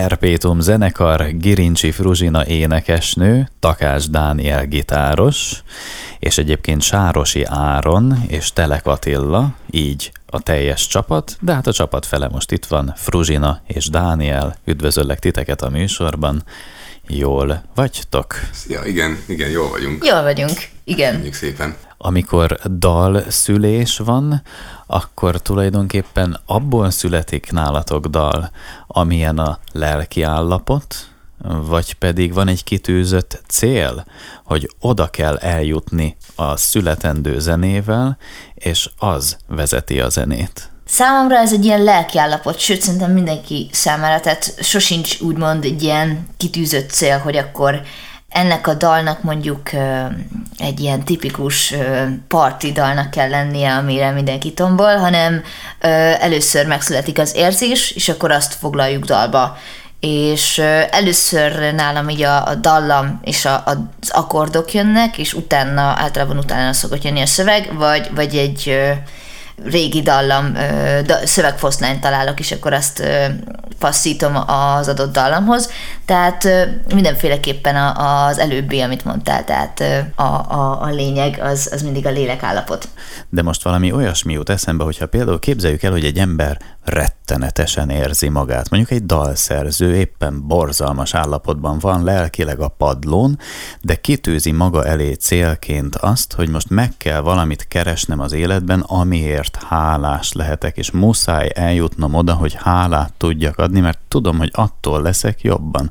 Perpétum zenekar, Girincsi Fruzsina énekesnő, Takás Dániel gitáros, és egyébként Sárosi Áron és Telek Attila, így a teljes csapat, de hát a csapat fele most itt van, Fruzsina és Dániel, üdvözöllek titeket a műsorban. Jól vagytok? Szia, igen, igen, jól vagyunk. Jól vagyunk, igen. Köszönjük szépen. Amikor dal szülés van, akkor tulajdonképpen abból születik nálatok dal, amilyen a lelki állapot, vagy pedig van egy kitűzött cél, hogy oda kell eljutni a születendő zenével, és az vezeti a zenét. Számomra ez egy ilyen lelkiállapot, sőt szerintem mindenki számára, tehát sosincs úgymond egy ilyen kitűzött cél, hogy akkor ennek a dalnak mondjuk egy ilyen tipikus parti dalnak kell lennie, amire mindenki tombol, hanem először megszületik az érzés, és akkor azt foglaljuk dalba. És először nálam így a, a dallam és a, az akkordok jönnek, és utána, általában utána szokott jönni a szöveg, vagy, vagy egy régi dallam, szövegfoszlányt találok, és akkor azt passzítom az adott dallamhoz. Tehát mindenféleképpen az előbbi, amit mondtál, tehát a, a, a lényeg az, az mindig a lélekállapot. De most valami olyasmi jut eszembe, hogyha például képzeljük el, hogy egy ember rettenetesen érzi magát. Mondjuk egy dalszerző éppen borzalmas állapotban van lelkileg a padlón, de kitűzi maga elé célként azt, hogy most meg kell valamit keresnem az életben, amiért hálás lehetek, és muszáj eljutnom oda, hogy hálát tudjak adni, mert tudom, hogy attól leszek jobban.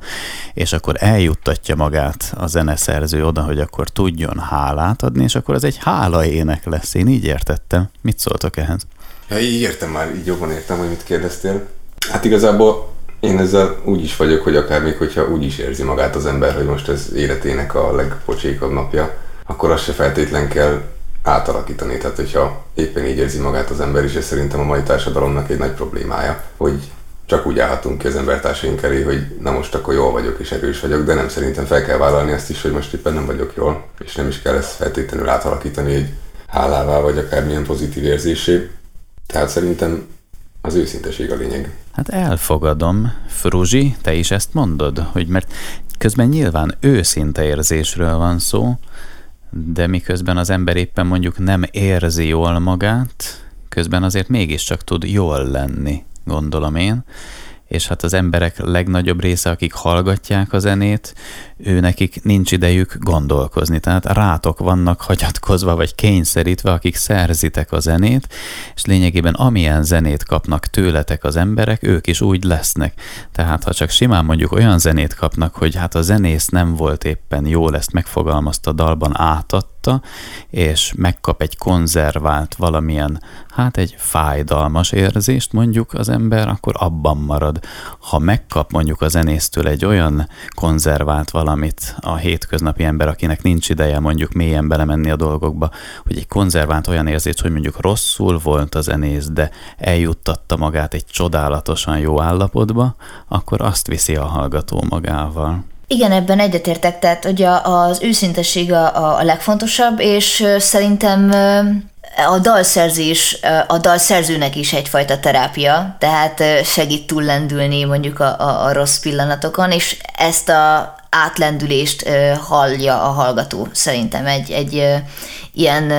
És akkor eljuttatja magát a zeneszerző oda, hogy akkor tudjon hálát adni, és akkor az egy hála ének lesz. Én így értettem. Mit szóltok ehhez? Ja, így értem már, így jobban értem, hogy mit kérdeztél. Hát igazából én ezzel úgy is vagyok, hogy akár még hogyha úgy is érzi magát az ember, hogy most ez életének a legpocsékabb napja, akkor azt se feltétlen kell átalakítani. Tehát, hogyha éppen így érzi magát az ember is, ez szerintem a mai társadalomnak egy nagy problémája, hogy csak úgy állhatunk ki az embertársaink elé, hogy na most akkor jól vagyok és erős vagyok, de nem szerintem fel kell vállalni azt is, hogy most éppen nem vagyok jól, és nem is kell ezt feltétlenül átalakítani egy hálává, vagy akármilyen pozitív érzésé. Tehát szerintem az őszinteség a lényeg. Hát elfogadom. Fruzsi, te is ezt mondod, hogy mert közben nyilván őszinte érzésről van szó, de miközben az ember éppen mondjuk nem érzi jól magát, közben azért mégiscsak tud jól lenni, gondolom én és hát az emberek legnagyobb része, akik hallgatják a zenét, ő nekik nincs idejük gondolkozni, tehát rátok vannak hagyatkozva vagy kényszerítve, akik szerzitek a zenét, és lényegében amilyen zenét kapnak tőletek az emberek, ők is úgy lesznek. Tehát ha csak simán mondjuk olyan zenét kapnak, hogy hát a zenész nem volt éppen jól ezt megfogalmazta dalban átadta, és megkap egy konzervált valamilyen, hát egy fájdalmas érzést mondjuk az ember, akkor abban marad. Ha megkap mondjuk a zenésztől egy olyan konzervált valamit, a hétköznapi ember, akinek nincs ideje mondjuk mélyen belemenni a dolgokba, hogy egy konzervált olyan érzés, hogy mondjuk rosszul volt a zenész, de eljuttatta magát egy csodálatosan jó állapotba, akkor azt viszi a hallgató magával. Igen, ebben egyetértek, tehát hogy az őszintesség a, a legfontosabb, és szerintem a dalszerzés, a dalszerzőnek is egyfajta terápia, tehát segít túllendülni mondjuk a, a, a rossz pillanatokon, és ezt a átlendülést hallja a hallgató szerintem egy, egy ilyen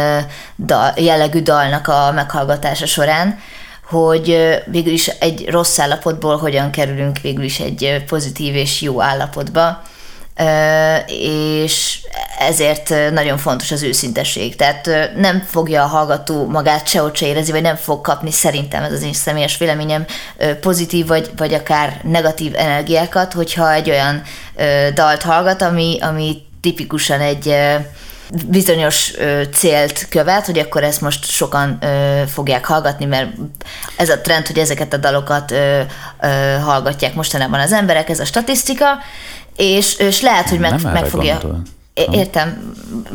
dal, jellegű dalnak a meghallgatása során, hogy végül is egy rossz állapotból hogyan kerülünk végül is egy pozitív és jó állapotba és ezért nagyon fontos az őszintesség. Tehát nem fogja a hallgató magát sehogy se érezni, vagy nem fog kapni szerintem, ez az én személyes véleményem, pozitív vagy, vagy akár negatív energiákat, hogyha egy olyan dalt hallgat, ami, ami tipikusan egy bizonyos célt követ, hogy akkor ezt most sokan fogják hallgatni, mert ez a trend, hogy ezeket a dalokat hallgatják mostanában az emberek, ez a statisztika, és, és lehet, hogy meg, meg fogja... Értem,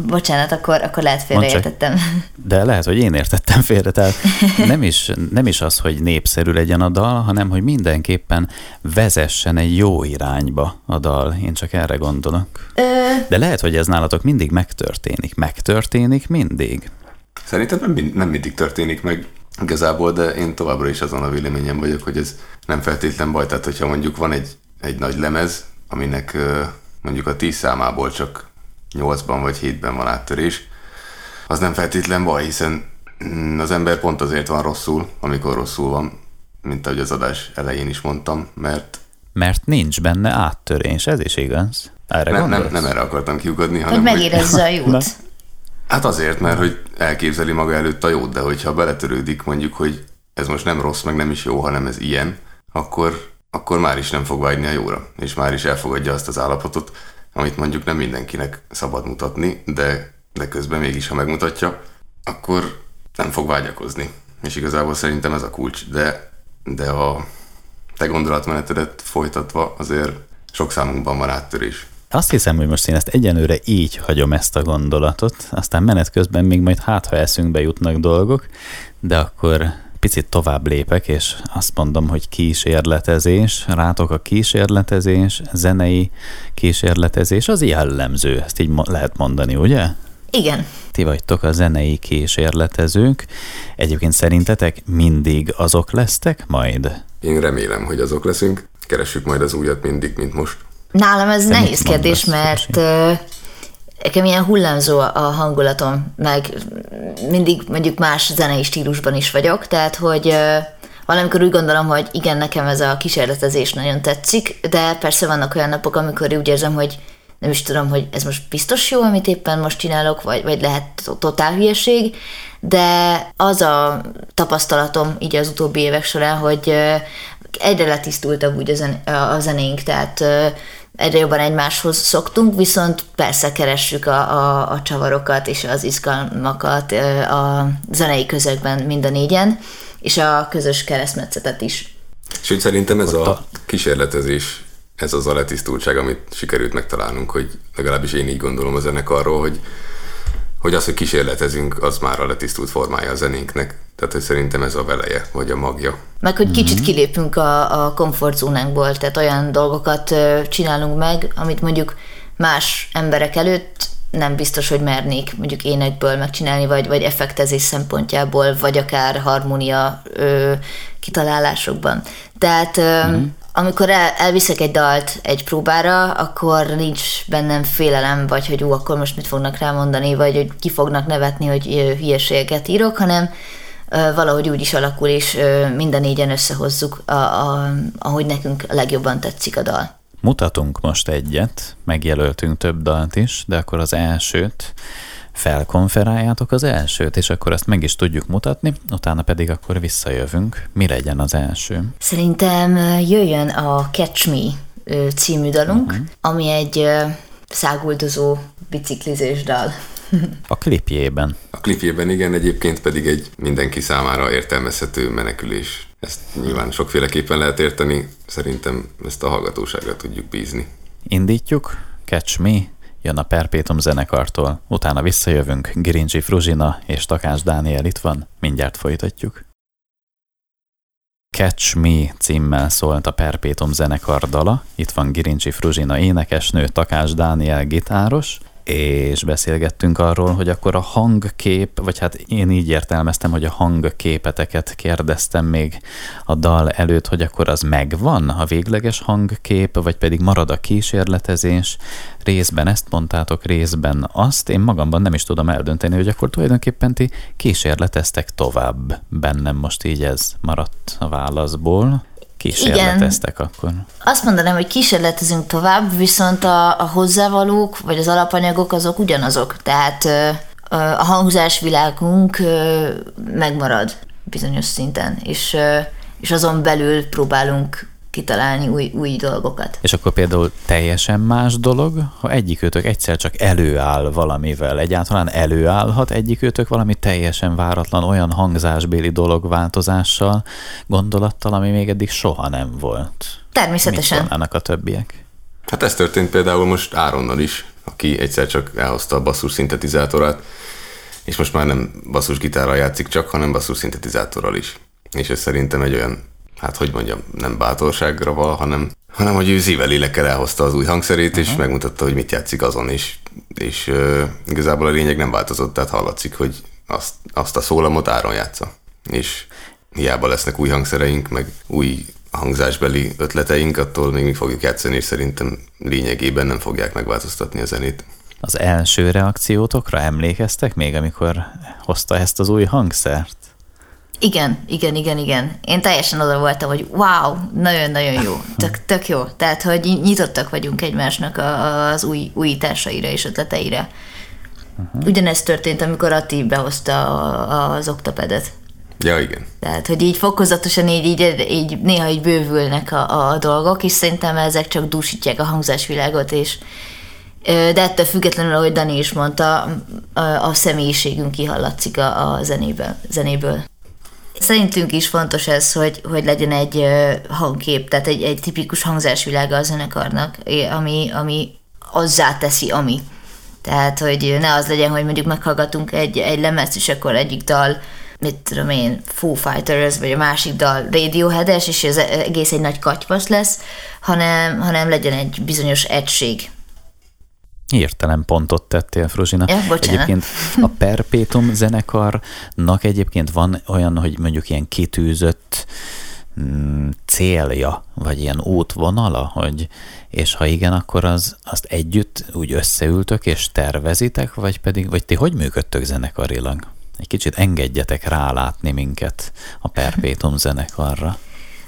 bocsánat, akkor, akkor lehet félreértettem. De lehet, hogy én értettem félre, tehát nem is, nem is az, hogy népszerű legyen a dal, hanem hogy mindenképpen vezessen egy jó irányba a dal. Én csak erre gondolok. Ö... De lehet, hogy ez nálatok mindig megtörténik. Megtörténik mindig? Szerintem nem, nem mindig történik meg igazából, de én továbbra is azon a véleményem vagyok, hogy ez nem feltétlen baj. Tehát, hogyha mondjuk van egy egy nagy lemez, aminek mondjuk a 10 számából csak 8-ban vagy 7-ben van áttörés, az nem feltétlen baj, hiszen mm, az ember pont azért van rosszul, amikor rosszul van, mint ahogy az adás elején is mondtam, mert... Mert nincs benne áttörés, ez is igaz. Erre nem, nem, nem erre akartam kiugodni, hanem... Hogy megérezze a jót. Hát azért, mert hogy elképzeli maga előtt a jót, de hogyha beletörődik mondjuk, hogy ez most nem rossz, meg nem is jó, hanem ez ilyen, akkor, akkor már is nem fog vágyni a jóra, és már is elfogadja azt az állapotot, amit mondjuk nem mindenkinek szabad mutatni, de, de közben mégis, ha megmutatja, akkor nem fog vágyakozni. És igazából szerintem ez a kulcs, de, de a te gondolatmenetedet folytatva azért sok számunkban van áttörés. Azt hiszem, hogy most én ezt egyenőre így hagyom ezt a gondolatot, aztán menet közben még majd hát, ha eszünkbe jutnak dolgok, de akkor picit tovább lépek, és azt mondom, hogy kísérletezés, rátok a kísérletezés, zenei kísérletezés, az jellemző, ezt így lehet mondani, ugye? Igen. Ti vagytok a zenei kísérletezők. Egyébként szerintetek mindig azok lesztek majd? Én remélem, hogy azok leszünk. Keressük majd az újat mindig, mint most. Nálam ez Te nehéz kérdés, mert nekem ilyen hullámzó a hangulatom, meg mindig mondjuk más zenei stílusban is vagyok, tehát hogy valamikor úgy gondolom, hogy igen, nekem ez a kísérletezés nagyon tetszik, de persze vannak olyan napok, amikor úgy érzem, hogy nem is tudom, hogy ez most biztos jó, amit éppen most csinálok, vagy, vagy lehet totál hülyeség, de az a tapasztalatom így az utóbbi évek során, hogy egyre letisztultabb úgy a, zen- a zenénk, tehát egyre jobban egymáshoz szoktunk, viszont persze keressük a, a, a csavarokat és az izgalmakat a zenei közegben mind a négyen, és a közös keresztmetszetet is. Sőt, szerintem ez a kísérletezés, ez az a letisztultság, amit sikerült megtalálnunk, hogy legalábbis én így gondolom a zenekarról, hogy hogy az, hogy kísérletezünk, az már a letisztult formája a zenénknek. Tehát hogy szerintem ez a veleje, vagy a magja. Meg, hogy kicsit mm-hmm. kilépünk a, a komfortzónánkból, tehát olyan dolgokat csinálunk meg, amit mondjuk más emberek előtt nem biztos, hogy mernék mondjuk énekből megcsinálni, vagy, vagy effektezés szempontjából, vagy akár harmónia ö, kitalálásokban. Tehát mm-hmm amikor el, elviszek egy dalt egy próbára, akkor nincs bennem félelem, vagy hogy ú, akkor most mit fognak rámondani, vagy hogy ki fognak nevetni, hogy hülyeségeket írok, hanem valahogy úgy is alakul, és minden négyen összehozzuk, a, a, ahogy nekünk a legjobban tetszik a dal. Mutatunk most egyet, megjelöltünk több dalt is, de akkor az elsőt felkonferáljátok az elsőt, és akkor ezt meg is tudjuk mutatni, utána pedig akkor visszajövünk. Mi legyen az első? Szerintem jöjjön a Catch Me című dalunk, uh-huh. ami egy száguldozó biciklizés dal. A klipjében. A klipjében igen, egyébként pedig egy mindenki számára értelmezhető menekülés. Ezt nyilván sokféleképpen lehet érteni, szerintem ezt a hallgatóságra tudjuk bízni. Indítjuk, Catch Me, jön a Perpétum zenekartól, utána visszajövünk, Girincsi Fruzsina és Takás Dániel itt van, mindjárt folytatjuk. Catch Me címmel szólt a Perpétum zenekar dala, itt van Girincsi Fruzsina énekesnő, Takás Dániel gitáros, és beszélgettünk arról, hogy akkor a hangkép, vagy hát én így értelmeztem, hogy a hangképeteket kérdeztem még a dal előtt, hogy akkor az megvan, a végleges hangkép, vagy pedig marad a kísérletezés, részben ezt mondtátok, részben azt, én magamban nem is tudom eldönteni, hogy akkor tulajdonképpen ti kísérleteztek tovább. Bennem most így ez maradt a válaszból kísérleteztek Igen. akkor? Azt mondanám, hogy kísérletezünk tovább, viszont a, a hozzávalók, vagy az alapanyagok azok ugyanazok. Tehát a hangzás világunk megmarad bizonyos szinten, és, és azon belül próbálunk kitalálni új, új dolgokat. És akkor például teljesen más dolog, ha egyikőtök egyszer csak előáll valamivel, egyáltalán előállhat egyikőtök valami teljesen váratlan olyan hangzásbéli dolog változással, gondolattal, ami még eddig soha nem volt. Természetesen. Mit ennek a többiek? Hát ez történt például most Áronnal is, aki egyszer csak elhozta a basszus szintetizátorát, és most már nem basszus gitárral játszik csak, hanem basszus szintetizátorral is. És ez szerintem egy olyan hát hogy mondjam, nem bátorságra val, hanem, hanem hogy ő szívelélekkel elhozta az új hangszerét, uh-huh. és megmutatta, hogy mit játszik azon, és, és uh, igazából a lényeg nem változott, tehát hallatszik, hogy azt, azt a szólamot áron játsza. És hiába lesznek új hangszereink, meg új hangzásbeli ötleteink, attól még mi fogjuk játszani, és szerintem lényegében nem fogják megváltoztatni a zenét. Az első reakciótokra emlékeztek még, amikor hozta ezt az új hangszert? Igen, igen, igen, igen. Én teljesen oda voltam, hogy wow, nagyon-nagyon jó, tök, tök jó. Tehát, hogy nyitottak vagyunk egymásnak az új újításaira és ötleteire. Uh-huh. Ugyanezt történt, amikor Atti behozta az oktapedet. Ja, igen. Tehát, hogy így fokozatosan így, így, így néha így bővülnek a, a dolgok, és szerintem ezek csak dúsítják a hangzásvilágot, és de ettől függetlenül, ahogy Dani is mondta, a, a személyiségünk kihallatszik a, a zenéből, zenéből. Szerintünk is fontos ez, hogy, hogy legyen egy hangkép, tehát egy, egy tipikus hangzásvilága a zenekarnak, ami, ami azzá teszi, ami. Tehát, hogy ne az legyen, hogy mondjuk meghallgatunk egy, egy lemezt, és akkor egyik dal mit tudom én, Foo Fighters, vagy a másik dal Radiohead-es, és ez egész egy nagy katyvasz lesz, hanem, hanem legyen egy bizonyos egység. Hirtelen pontot tettél, Fruzsina. Ja, egyébként a Perpetuum zenekarnak egyébként van olyan, hogy mondjuk ilyen kitűzött mm, célja, vagy ilyen útvonala, hogy, és ha igen, akkor az, azt együtt úgy összeültök és tervezitek, vagy pedig, vagy ti hogy működtök zenekarilag? Egy kicsit engedjetek rálátni minket a Perpétum zenekarra.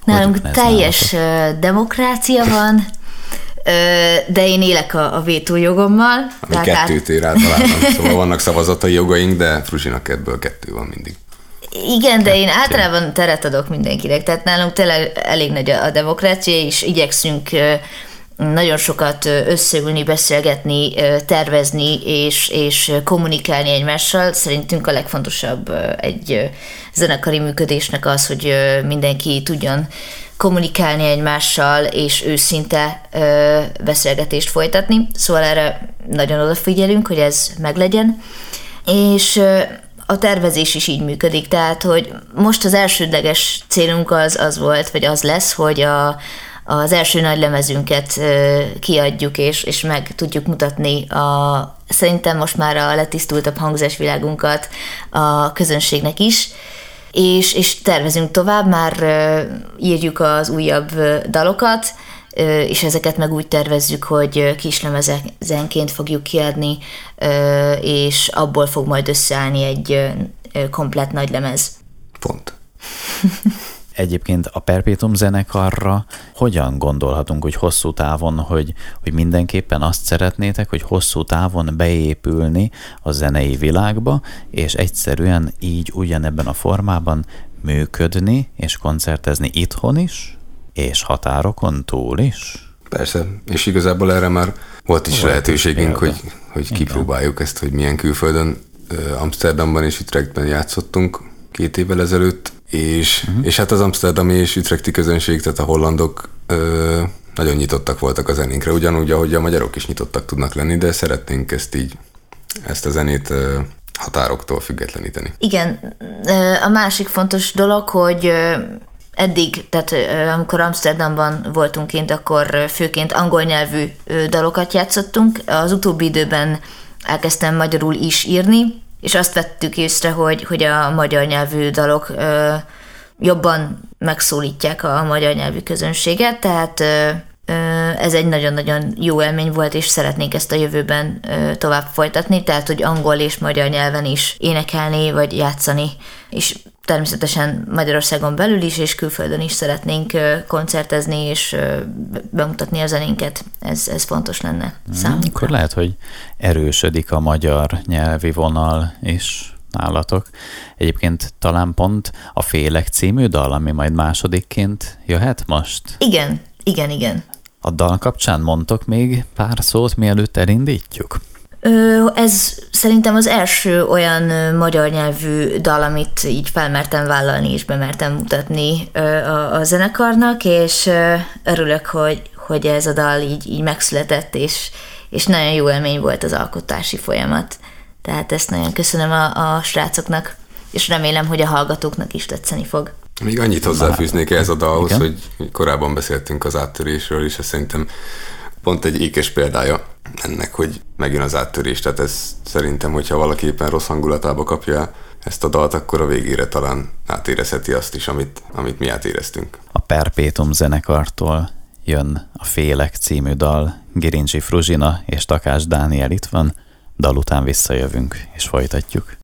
Nálunk teljes nálatok? demokrácia van, de én élek a, a vétójogommal. Ami kettőt ér általában. Szóval vannak szavazatai jogaink, de Fruzsinak ebből kettő van mindig. Igen, de én általában teret adok mindenkinek, tehát nálunk tényleg elég nagy a demokrácia, és igyekszünk nagyon sokat összeülni, beszélgetni, tervezni és, és kommunikálni egymással. Szerintünk a legfontosabb egy zenekari működésnek az, hogy mindenki tudjon kommunikálni egymással, és őszinte beszélgetést folytatni. Szóval erre nagyon odafigyelünk, hogy ez meglegyen. És a tervezés is így működik, tehát hogy most az elsődleges célunk az, az volt, vagy az lesz, hogy a, az első nagy lemezünket kiadjuk, és, és meg tudjuk mutatni a, szerintem most már a letisztultabb hangzásvilágunkat a közönségnek is, és, és tervezünk tovább, már írjuk az újabb dalokat, és ezeket meg úgy tervezzük, hogy kislemezenként fogjuk kiadni, és abból fog majd összeállni egy komplett nagy lemez. Pont. Egyébként a Perpetuum zenekarra hogyan gondolhatunk, hogy hosszú távon, hogy, hogy mindenképpen azt szeretnétek, hogy hosszú távon beépülni a zenei világba, és egyszerűen így ugyanebben a formában működni és koncertezni itthon is, és határokon túl is? Persze, és igazából erre már volt is volt lehetőségünk, hogy, hogy kipróbáljuk ezt, hogy milyen külföldön Amsterdamban és Utrechtben játszottunk két évvel ezelőtt, és, uh-huh. és hát az amsterdami és ütrechti közönség, tehát a hollandok ö, nagyon nyitottak voltak a zenénkre, ugyanúgy, ahogy a magyarok is nyitottak tudnak lenni, de szeretnénk ezt így, ezt a zenét ö, határoktól függetleníteni. Igen, a másik fontos dolog, hogy eddig, tehát amikor Amsterdamban voltunk kint, akkor főként angol nyelvű dalokat játszottunk. Az utóbbi időben elkezdtem magyarul is írni, és azt vettük észre, hogy, hogy a magyar nyelvű dalok ö, jobban megszólítják a magyar nyelvű közönséget, tehát ö, ez egy nagyon-nagyon jó élmény volt, és szeretnék ezt a jövőben tovább folytatni, tehát hogy angol és magyar nyelven is énekelni vagy játszani, és természetesen Magyarországon belül is, és külföldön is szeretnénk koncertezni és bemutatni a zenénket. Ez, ez fontos lenne hmm, számunkra. Akkor lehet, hogy erősödik a magyar nyelvi vonal is nálatok. Egyébként talán pont a Félek című dal, ami majd másodikként jöhet most? Igen, igen, igen. A dal kapcsán mondtok még pár szót, mielőtt elindítjuk? Ez szerintem az első olyan magyar nyelvű dal, amit így felmertem vállalni és bemertem mutatni a, a zenekarnak, és örülök, hogy, hogy ez a dal így, így megszületett, és, és nagyon jó élmény volt az alkotási folyamat. Tehát ezt nagyon köszönöm a, a srácoknak, és remélem, hogy a hallgatóknak is tetszeni fog. Még annyit hozzáfűznék ez a dalhoz, Igen? hogy korábban beszéltünk az áttörésről, és ez szerintem pont egy ékes példája ennek, hogy megjön az áttörés. Tehát ez szerintem, hogyha valaki éppen rossz hangulatába kapja ezt a dalt, akkor a végére talán átérezheti azt is, amit, amit mi átéreztünk. A Perpétum zenekartól jön a Félek című dal, Girincsi Fruzsina és Takás Dániel itt van, dal után visszajövünk és folytatjuk.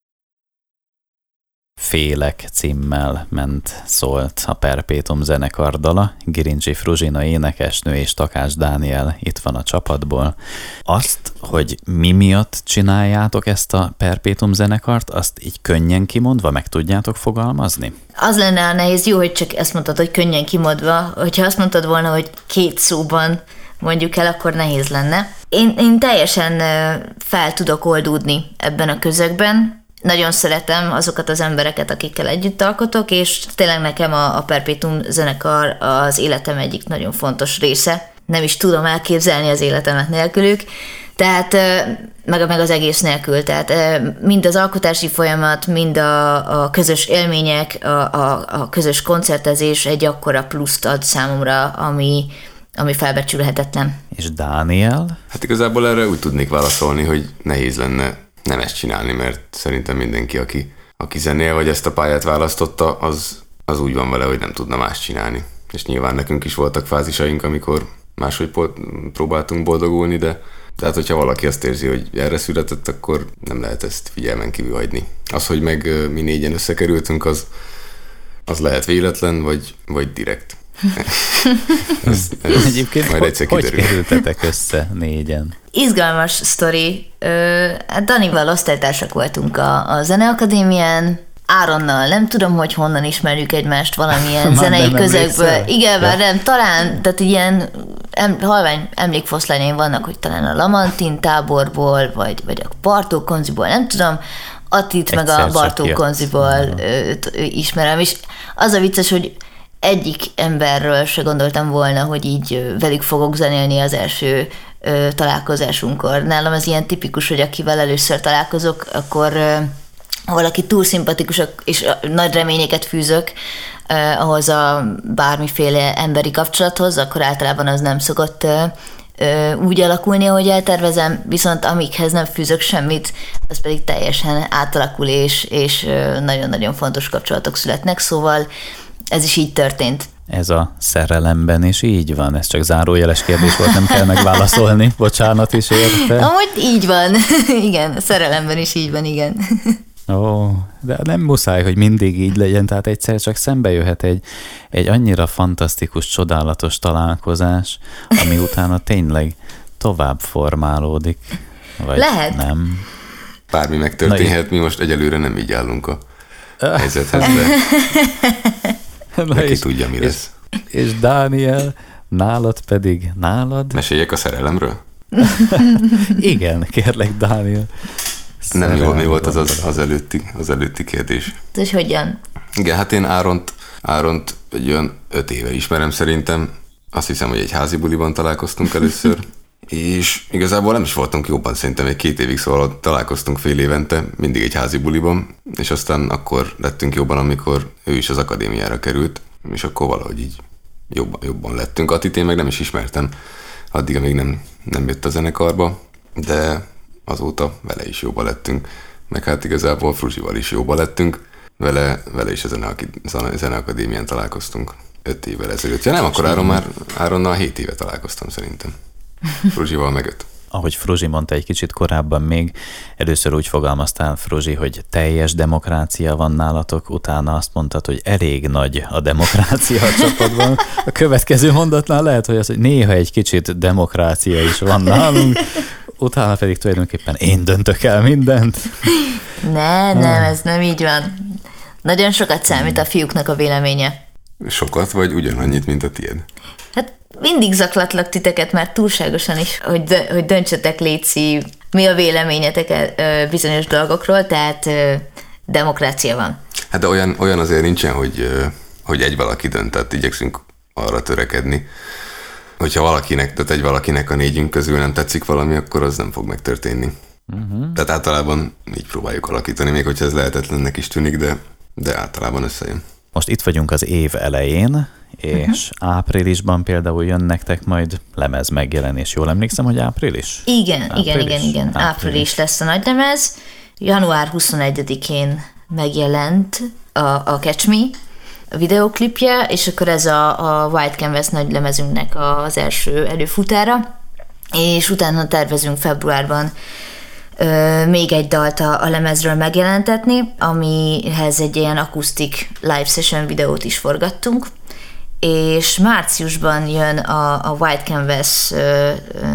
Félek címmel ment, szólt a Perpétum zenekar dala, Girincsi Fruzsina énekesnő és Takás Dániel itt van a csapatból. Azt, hogy mi miatt csináljátok ezt a Perpétum zenekart, azt így könnyen kimondva meg tudjátok fogalmazni? Az lenne a nehéz, jó, hogy csak ezt mondtad, hogy könnyen kimondva, hogyha azt mondtad volna, hogy két szóban mondjuk el, akkor nehéz lenne. Én, én teljesen fel tudok oldódni ebben a közegben, nagyon szeretem azokat az embereket, akikkel együtt alkotok, és tényleg nekem a, a Perpetuum zenekar az életem egyik nagyon fontos része. Nem is tudom elképzelni az életemet nélkülük, tehát meg, meg az egész nélkül. Tehát mind az alkotási folyamat, mind a, a közös élmények, a, a, a közös koncertezés egy akkora pluszt ad számomra, ami, ami felbecsülhetetlen. És Dániel? Hát igazából erre úgy tudnék válaszolni, hogy nehéz lenne nem ezt csinálni, mert szerintem mindenki, aki, aki zenél, vagy ezt a pályát választotta, az, az úgy van vele, hogy nem tudna más csinálni. És nyilván nekünk is voltak fázisaink, amikor máshogy próbáltunk boldogulni, de tehát, hogyha valaki azt érzi, hogy erre született, akkor nem lehet ezt figyelmen kívül hagyni. Az, hogy meg mi négyen összekerültünk, az, az lehet véletlen, vagy, vagy direkt. ez, ez Egyébként majd egyszer hogy, hogy kerültetek össze négyen? Izgalmas sztori. Hát Danival osztálytársak voltunk a, a Zeneakadémián, Áronnal, nem tudom, hogy honnan ismerjük egymást valamilyen zenei közegből. Igen, már nem, talán, tehát ilyen em, halvány emlékfoszlányaim vannak, hogy talán a Lamantin táborból, vagy, vagy a Bartók konziból, nem tudom, Attit Egyszer meg a Bartók konziból ismerem, és az a vicces, hogy egyik emberről se gondoltam volna, hogy így velük fogok zenélni az első ö, találkozásunkkor. Nálam az ilyen tipikus, hogy akivel először találkozok, akkor ö, valaki túl szimpatikus, és nagy reményeket fűzök eh, ahhoz a bármiféle emberi kapcsolathoz, akkor általában az nem szokott eh, úgy alakulni, ahogy eltervezem, viszont amikhez nem fűzök semmit, az pedig teljesen átalakul, és, és nagyon-nagyon fontos kapcsolatok születnek, szóval ez is így történt. Ez a szerelemben is így van, ez csak zárójeles kérdés volt, nem kell megválaszolni, bocsánat is érte. Amúgy így van, igen, a szerelemben is így van, igen. Ó, de nem muszáj, hogy mindig így legyen, tehát egyszer csak szembe jöhet egy, egy annyira fantasztikus, csodálatos találkozás, ami utána tényleg tovább formálódik. Vagy Lehet. Nem. Bármi megtörténhet, mi most egyelőre nem így állunk a helyzethez, de Na Neki és, tudja, mi lesz. És, és Dániel, nálad pedig, nálad? Meséljek a szerelemről? Igen, kérlek, Dániel. Nem jó, mi volt az, az, az, előtti, az előtti kérdés. És hogyan? Igen, hát én Áront, Áront egy olyan öt éve ismerem szerintem. Azt hiszem, hogy egy házi buliban találkoztunk először. És igazából nem is voltunk jobban, szerintem egy két évig szóval találkoztunk fél évente, mindig egy házi buliban, és aztán akkor lettünk jobban, amikor ő is az akadémiára került, és akkor valahogy így jobban, jobban lettünk. Atit én meg nem is ismertem, addig, amíg nem, nem jött a zenekarba, de azóta vele is jóba lettünk, meg hát igazából Fruzsival is jóba lettünk, vele, vele is a Zeneakadémián találkoztunk öt évvel ezelőtt. Ja nem, akkor Áron már Áronnal hét éve találkoztam szerintem. Fruzsival meg öt. Ahogy Fruzsi mondta egy kicsit korábban még, először úgy fogalmaztál, Fruzsi, hogy teljes demokrácia van nálatok, utána azt mondtad, hogy elég nagy a demokrácia a csapatban. A következő mondatnál lehet, hogy az, hogy néha egy kicsit demokrácia is van nálunk, utána pedig tulajdonképpen én döntök el mindent. Ne, nem, ez nem így van. Nagyon sokat számít a fiúknak a véleménye. Sokat, vagy ugyanannyit, mint a tiéd? Mindig zaklatlak titeket mert túlságosan is, hogy, dö- hogy döntsetek léci, mi a véleményetek bizonyos dolgokról, tehát demokrácia van. Hát de olyan, olyan azért nincsen, hogy, hogy egy valaki dönt, tehát igyekszünk arra törekedni, hogyha valakinek, tehát egy valakinek a négyünk közül nem tetszik valami, akkor az nem fog megtörténni. Uh-huh. Tehát általában így próbáljuk alakítani, még hogyha ez lehetetlennek is tűnik, de, de általában összejön. Most itt vagyunk az év elején, és uh-huh. áprilisban például jön nektek majd lemez megjelenés. Jól emlékszem, hogy április? Igen, április? igen, igen, igen. Április. április lesz a nagy lemez. Január 21-én megjelent a, a Catch Me, a videoklipje, és akkor ez a, a White Canvas nagy lemezünknek az első előfutára, és utána tervezünk februárban ö, még egy dalt a, a lemezről megjelentetni, amihez egy ilyen akusztik live session videót is forgattunk, és márciusban jön a, a White Canvas ö, ö,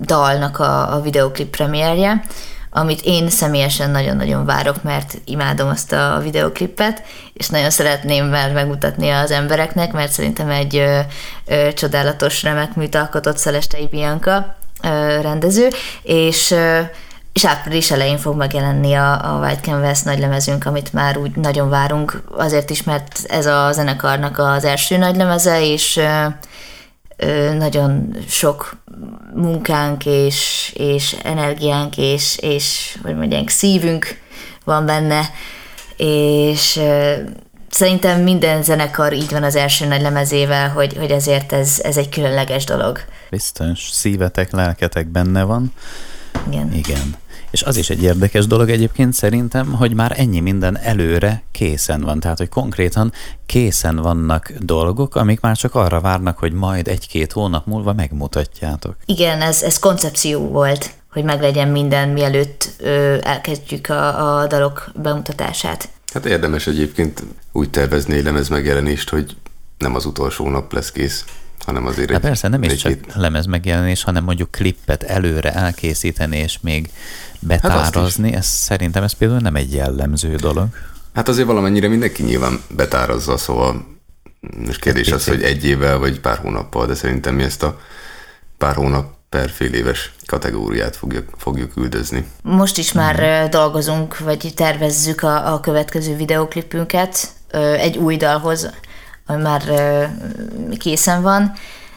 dalnak a, a videoklip premierje, amit én személyesen nagyon-nagyon várok, mert imádom azt a videoklipet, és nagyon szeretném már megmutatni az embereknek, mert szerintem egy ö, ö, csodálatos, remek műt alkotott Szelestei Bianca ö, rendező, és ö, és április elején fog megjelenni a, a White Canvas nagylemezünk, amit már úgy nagyon várunk, azért is, mert ez a zenekarnak az első nagylemeze, és nagyon sok munkánk és, és energiánk és, és hogy mondják, szívünk van benne, és szerintem minden zenekar így van az első nagy lemezével, hogy, hogy ezért ez, ez egy különleges dolog. Biztos, szívetek, lelketek benne van. Igen. Igen. És az is egy érdekes dolog egyébként szerintem, hogy már ennyi minden előre készen van. Tehát, hogy konkrétan készen vannak dolgok, amik már csak arra várnak, hogy majd egy-két hónap múlva megmutatjátok. Igen, ez, ez koncepció volt, hogy meglegyen minden, mielőtt ö, elkezdjük a, a dalok bemutatását. Hát érdemes egyébként úgy tervezni egy lemez megjelenést, hogy nem az utolsó nap lesz kész, hanem azért Hát egy, persze, nem is egy, csak lemez megjelenés, hanem mondjuk klippet előre elkészíteni és még betárazni, ez szerintem ez például nem egy jellemző dolog. Hát azért valamennyire mindenki nyilván betárazza, szóval most kérdés az, hogy egy évvel vagy pár hónappal, de szerintem mi ezt a pár hónap per fél éves kategóriát fogjuk, fogjuk üldözni. Most is már ö, dolgozunk, vagy tervezzük a, a következő videoklipünket egy új dalhoz, ami már készen van,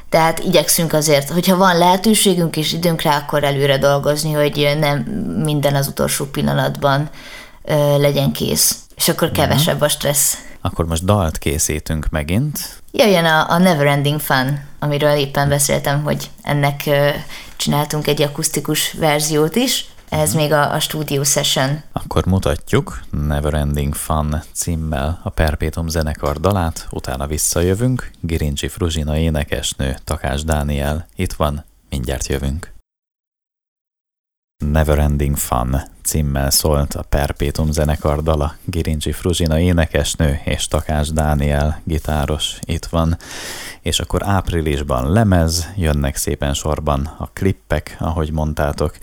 tehát igyekszünk azért, hogyha van lehetőségünk és időnk rá, akkor előre dolgozni, hogy nem minden az utolsó pillanatban legyen kész. És akkor kevesebb a stressz. Akkor most dalt készítünk megint. Jöjjön a, a Neverending Fun, amiről éppen beszéltem, hogy ennek csináltunk egy akusztikus verziót is. Ez még a, a stúdió session. Akkor mutatjuk Neverending Fun címmel a Perpétum zenekar dalát, utána visszajövünk. Girincsi Fruzsina énekesnő, Takás Dániel itt van, mindjárt jövünk. Neverending Fun címmel szólt a Perpétum zenekar dala. Girincsi Fruzsina énekesnő és Takás Dániel gitáros itt van. És akkor áprilisban lemez, jönnek szépen sorban a klippek, ahogy mondtátok.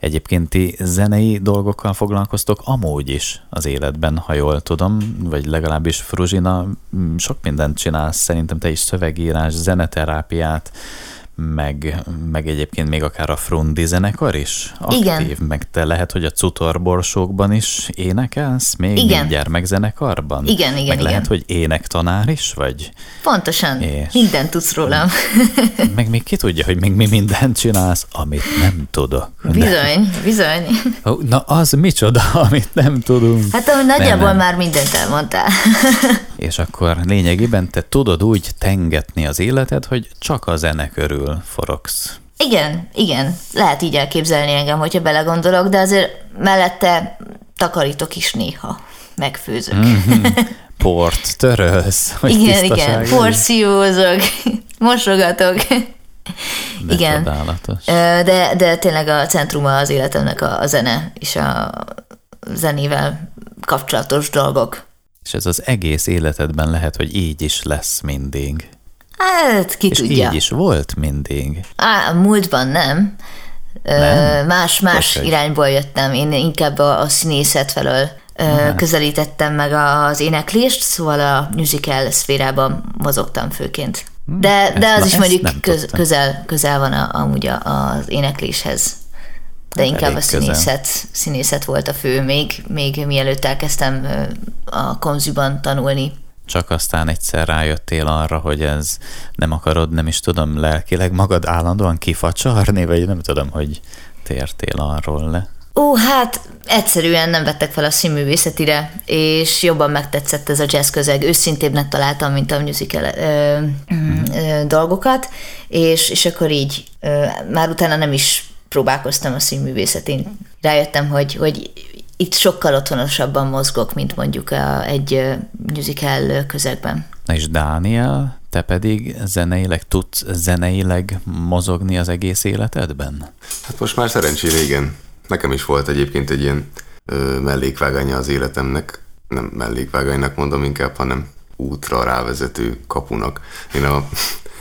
Egyébként ti zenei dolgokkal foglalkoztok amúgy is az életben, ha jól tudom, vagy legalábbis Fruzsina mm, sok mindent csinálsz, szerintem te is szövegírás, zeneterápiát, meg, meg egyébként még akár a Frundi zenekar is aktív, Igen. meg te lehet, hogy a cutorborsókban is énekelsz, még Igen. gyermekzenekarban? Igen, igen, meg igen. lehet, hogy énektanár is vagy? Pontosan, És- mindent tudsz rólam. meg még ki tudja, hogy még mi mindent csinálsz, amit nem tudok. Bizony, bizony. Ó, Na az micsoda, amit nem tudunk. Hát ahogy nagyjából nem. már mindent elmondtál. És akkor lényegében te tudod úgy tengetni az életed, hogy csak a zene körül forogsz. Igen, igen, lehet így elképzelni engem, hogyha belegondolok, de azért mellette takarítok is néha, megfőzök. Mm. Port törölsz, hogy igen, igen, porciózok, mosogatok. De igen. Csodálatos. De, de tényleg a centruma az életemnek a, a zene és a zenével kapcsolatos dolgok. És ez az egész életedben lehet, hogy így is lesz mindig. Hát, ki És tudja. így is volt mindig. Á, a múltban nem. Nem? Ö, Más, más Hogy? irányból jöttem. Én inkább a, a színészet felől ö, közelítettem meg az éneklést, szóval a musical szférában mozogtam főként. De, de ezt- az na, is ezt mondjuk köz, tudtam. közel, közel van a, amúgy a, az énekléshez. De Hát inkább a közel. színészet, színészet volt a fő, még, még mielőtt elkezdtem a konziban tanulni. Csak aztán egyszer rájöttél arra, hogy ez nem akarod, nem is tudom, lelkileg magad állandóan kifacsarni, vagy nem tudom, hogy tértél arról le. Ó, hát egyszerűen nem vettek fel a színművészetire, és jobban megtetszett ez a jazz közeg. Őszintébbnek találtam, mint a musical ö, ö, dolgokat, és, és akkor így ö, már utána nem is próbálkoztam a színművészetén. Rájöttem, hogy, hogy itt sokkal otthonosabban mozgok, mint mondjuk a, egy musical közegben. Na és Dániel, te pedig zeneileg tudsz zeneileg mozogni az egész életedben? Hát most már szerencsére igen. Nekem is volt egyébként egy ilyen ö, mellékvágánya az életemnek. Nem mellékvágánynak mondom inkább, hanem útra rávezető kapunak. Én a,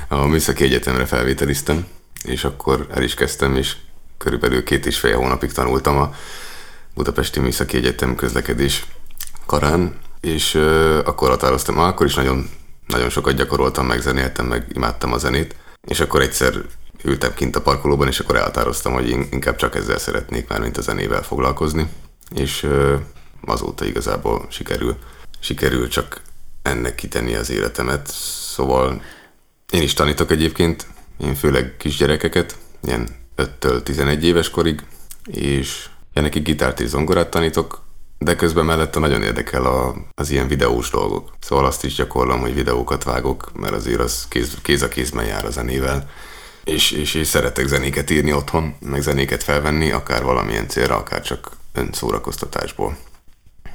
a Műszaki Egyetemre felvételiztem, és akkor el is kezdtem, és körülbelül két és fél hónapig tanultam a Budapesti Műszaki Egyetem közlekedés karán, és akkor határoztam, akkor is nagyon, nagyon sokat gyakoroltam, meg zenéltem, meg imádtam a zenét, és akkor egyszer ültem kint a parkolóban, és akkor elhatároztam, hogy inkább csak ezzel szeretnék már, mint a zenével foglalkozni, és ö, azóta igazából sikerül, sikerül csak ennek kitenni az életemet, szóval én is tanítok egyébként, én főleg kisgyerekeket, ilyen 5-től 11 éves korig, és ja, neki gitárt és zongorát tanítok, de közben mellette nagyon érdekel a, az ilyen videós dolgok. Szóval azt is gyakorlom, hogy videókat vágok, mert azért az kéz, kéz a kézben jár a zenével. És, és, és szeretek zenéket írni otthon, meg zenéket felvenni, akár valamilyen célra, akár csak önszórakoztatásból.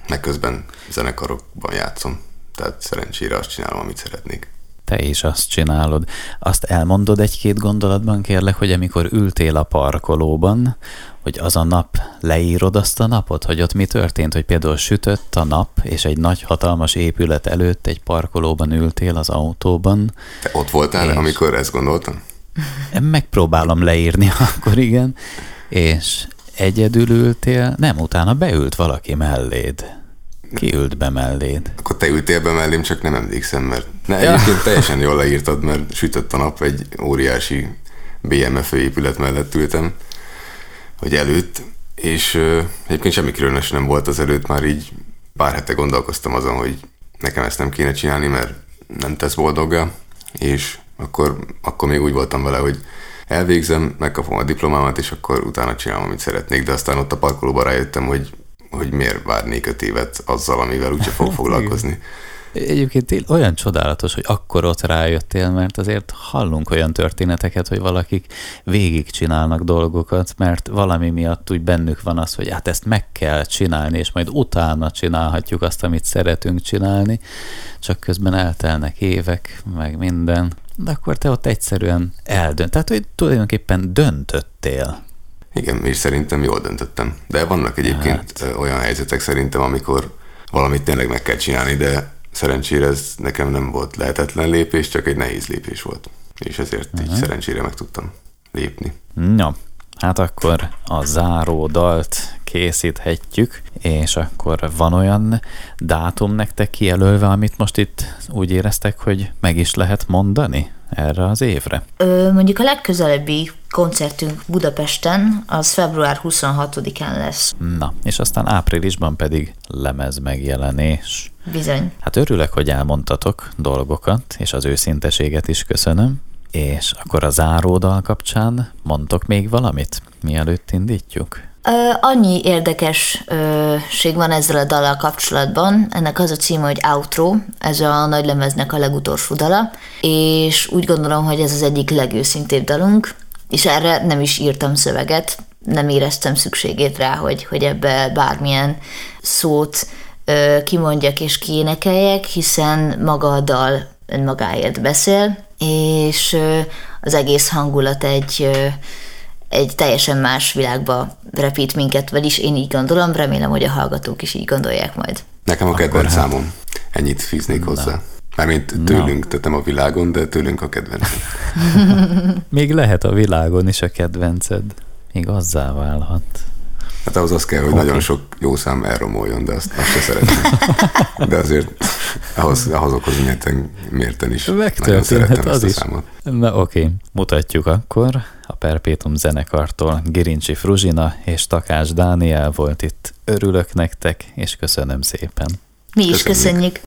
Meg közben zenekarokban játszom, tehát szerencsére azt csinálom, amit szeretnék te is azt csinálod. Azt elmondod egy-két gondolatban, kérlek, hogy amikor ültél a parkolóban, hogy az a nap, leírod azt a napot, hogy ott mi történt, hogy például sütött a nap, és egy nagy, hatalmas épület előtt egy parkolóban ültél az autóban. Te ott voltál, és amikor ezt gondoltam? Megpróbálom leírni akkor, igen. És egyedül ültél, nem, utána beült valaki melléd. Ki ült be melléd? Akkor te ültél be mellém, csak nem emlékszem, mert ne, egyébként teljesen jól leírtad, mert sütött a nap, egy óriási BMF épület mellett ültem, vagy előtt, és uh, egyébként semmi különös nem volt az előtt, már így pár hete gondolkoztam azon, hogy nekem ezt nem kéne csinálni, mert nem tesz boldoggá, és akkor, akkor még úgy voltam vele, hogy elvégzem, megkapom a diplomámat, és akkor utána csinálom, amit szeretnék, de aztán ott a parkolóban rájöttem, hogy hogy miért várnék öt évet azzal, amivel úgyse fog foglalkozni. Egyébként olyan csodálatos, hogy akkor ott rájöttél, mert azért hallunk olyan történeteket, hogy valakik végigcsinálnak dolgokat, mert valami miatt úgy bennük van az, hogy hát ezt meg kell csinálni, és majd utána csinálhatjuk azt, amit szeretünk csinálni, csak közben eltelnek évek, meg minden. De akkor te ott egyszerűen eldönt. Tehát, hogy tulajdonképpen döntöttél. Igen, és szerintem jól döntöttem. De vannak egyébként hát. olyan helyzetek szerintem, amikor valamit tényleg meg kell csinálni, de szerencsére ez nekem nem volt lehetetlen lépés, csak egy nehéz lépés volt. És ezért uh-huh. így mhm. szerencsére meg tudtam lépni. No, hát akkor a záró dalt készíthetjük, és akkor van olyan dátum nektek kijelölve, amit most itt úgy éreztek, hogy meg is lehet mondani erre az évre? Ö, mondjuk a legközelebbi koncertünk Budapesten az február 26-án lesz. Na, és aztán áprilisban pedig lemez megjelenés. Bizony. Hát örülök, hogy elmondtatok dolgokat, és az őszinteséget is köszönöm. És akkor a záródal kapcsán mondtok még valamit, mielőtt indítjuk? Ö, annyi érdekesség van ezzel a dallal kapcsolatban. Ennek az a címe, hogy Outro, ez a nagy lemeznek a legutolsó dala, és úgy gondolom, hogy ez az egyik legőszintébb dalunk, és erre nem is írtam szöveget, nem éreztem szükségét rá, hogy, hogy ebbe bármilyen szót ö, kimondjak és kiénekeljek, hiszen maga a dal önmagáért beszél, és az egész hangulat egy egy teljesen más világba repít minket, vagyis én így gondolom, remélem, hogy a hallgatók is így gondolják majd. Nekem a kedvenc hát. számom. Ennyit fűznék hozzá. Mármint tőlünk, Na. tehát nem a világon, de tőlünk a kedvenced. Még lehet a világon is a kedvenced. Még azzá válhat. Hát ahhoz az kell, hogy okay. nagyon sok jó szám elromoljon, de azt, azt se szeretném. De azért ahhoz, ahhoz okoz mérten, mérten is. Megtörténhet az is. Számot. Na oké, okay. mutatjuk akkor. A Perpétum zenekartól Girincsi Fruzsina és Takás Dániel volt itt. Örülök nektek, és köszönöm szépen. Mi is köszönjük. köszönjük.